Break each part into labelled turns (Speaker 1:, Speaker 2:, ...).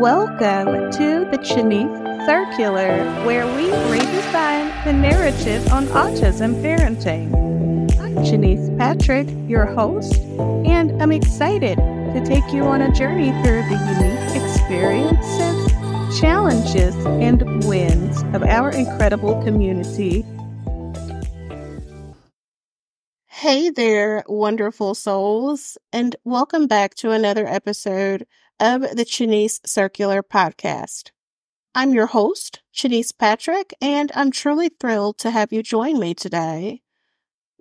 Speaker 1: Welcome to the Cheniece Circular, where we redesign the narrative on autism parenting. I'm Cheniece Patrick, your host, and I'm excited to take you on a journey through the unique experiences, challenges, and wins of our incredible community. Hey there, wonderful souls, and welcome back to another episode of the Cheniece Circular podcast. I'm your host, Cheniece Patrick, and I'm truly thrilled to have you join me today.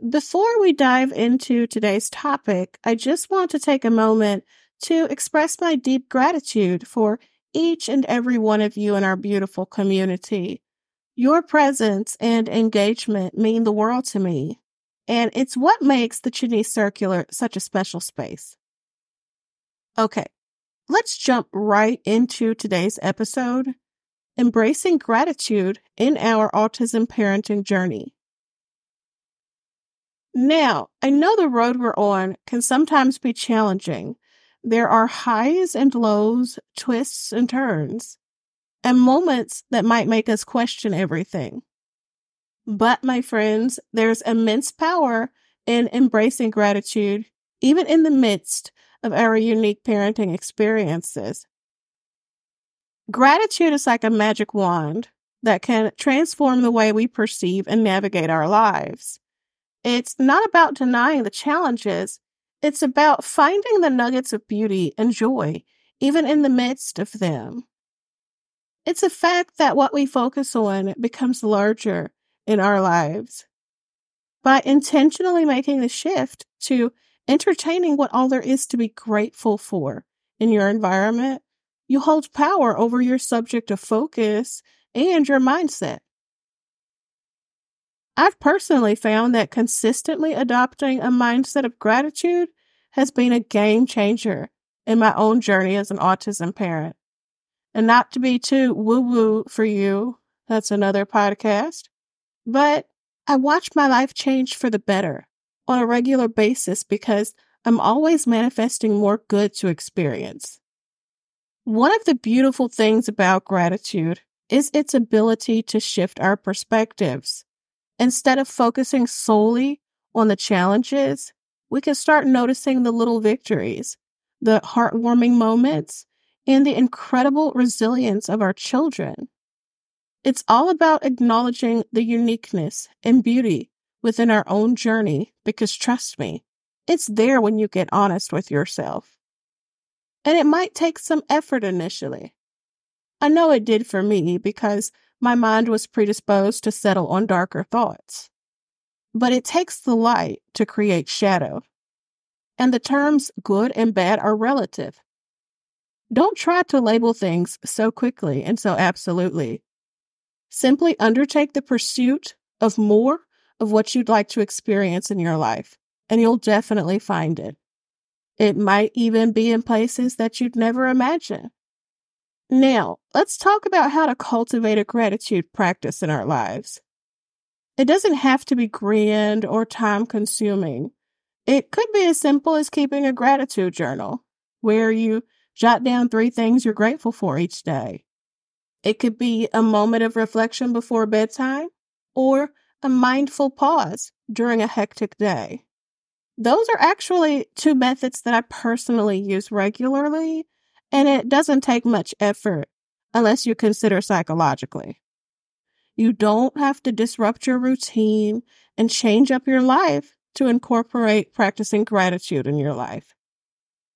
Speaker 1: Before we dive into today's topic, I just want to take a moment to express my deep gratitude for each and every one of you in our beautiful community. Your presence and engagement mean the world to me, and it's what makes the Cheniece Circular such a special space. Okay, Let's jump right into today's episode Embracing Gratitude in Our Autism Parenting Journey. Now, I know the road we're on can sometimes be challenging. There are highs and lows, twists and turns, and moments that might make us question everything. But, my friends, there's immense power in embracing gratitude, even in the midst of our unique parenting experiences. Gratitude is like a magic wand that can transform the way we perceive and navigate our lives. It's not about denying the challenges, it's about finding the nuggets of beauty and joy, even in the midst of them. It's a fact that what we focus on becomes larger in our lives. By intentionally making the shift to entertaining what all there is to be grateful for in your environment, you hold power over your subject of focus and your mindset. I've personally found that consistently adopting a mindset of gratitude has been a game changer in my own journey as an autism parent. And not to be too woo woo for you, that's another podcast, but I watched my life change for the better on a regular basis because I'm always manifesting more good to experience. One of the beautiful things about gratitude is its ability to shift our perspectives. Instead of focusing solely on the challenges, we can start noticing the little victories, the heartwarming moments, and the incredible resilience of our children. It's all about acknowledging the uniqueness and beauty within our own journey because trust me, it's there when you get honest with yourself. And it might take some effort initially. I know it did for me because my mind was predisposed to settle on darker thoughts. But it takes the light to create shadow. And the terms good and bad are relative. Don't try to label things so quickly and so absolutely. Simply undertake the pursuit of more of what you'd like to experience in your life, and you'll definitely find it. It might even be in places that you'd never imagine. Now, let's talk about how to cultivate a gratitude practice in our lives. It doesn't have to be grand or time consuming. It could be as simple as keeping a gratitude journal where you jot down three things you're grateful for each day. It could be a moment of reflection before bedtime or a mindful pause during a hectic day. Those are actually two methods that I personally use regularly, and it doesn't take much effort unless you consider psychologically. You don't have to disrupt your routine and change up your life to incorporate practicing gratitude in your life.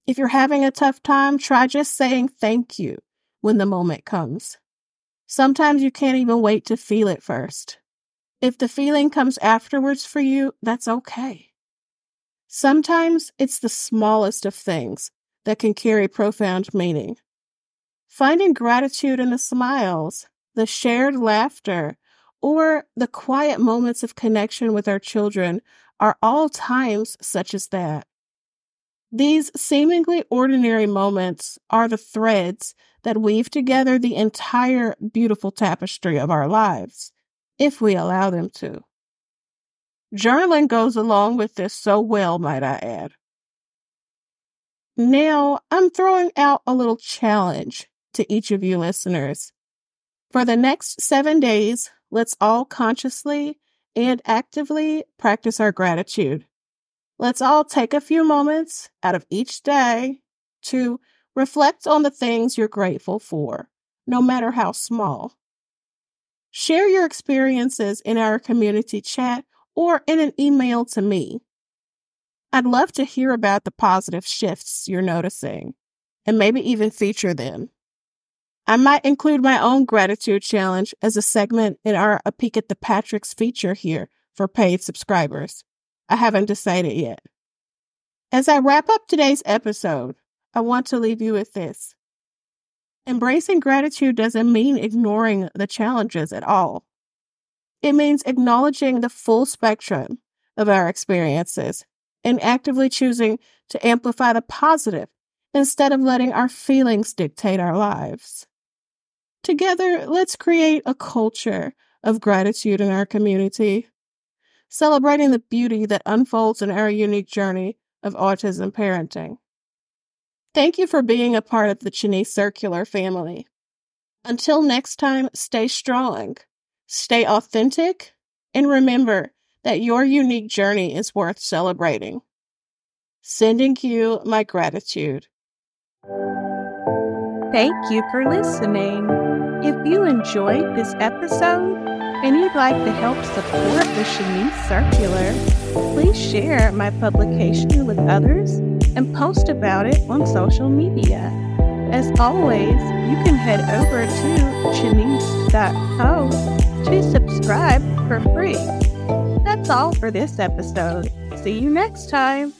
Speaker 1: If you're having a tough time, try just saying thank you when the moment comes. Sometimes you can't even wait to feel it first. If the feeling comes afterwards for you, that's okay. Sometimes it's the smallest of things that can carry profound meaning. Finding gratitude in the smiles, the shared laughter, or the quiet moments of connection with our children are all times such as that. These seemingly ordinary moments are the threads that weave together the entire beautiful tapestry of our lives if we allow them to. Journaling goes along with this so well, might I add. Now, I'm throwing out a little challenge to each of you listeners. For the next seven days, let's all consciously and actively practice our gratitude. Let's all take a few moments out of each day to reflect on the things you're grateful for, no matter how small. Share your experiences in our community chat or in an email to me. I'd love to hear about the positive shifts you're noticing and maybe even feature them. I might include my own gratitude challenge as a segment in our A Peek at the Patricks feature here for paid subscribers. I haven't decided yet. As I wrap up today's episode, I want to leave you with this. Embracing gratitude doesn't mean ignoring the challenges at all. It means acknowledging the full spectrum of our experiences and actively choosing to amplify the positive instead of letting our feelings dictate our lives. Together, let's create a culture of gratitude in our community, celebrating the beauty that unfolds in our unique journey of autism parenting. Thank you for being a part of the Cheniece Circular family. Until next time, stay strong, stay authentic, and remember that your unique journey is worth celebrating. Sending you my gratitude.
Speaker 2: Thank you for listening. If you enjoyed this episode and you'd like to help support the Cheniece Circular, please share my publication with others and post about it on social media. As always, you can head over to chenice.co to subscribe for free. That's all for this episode. See you next time.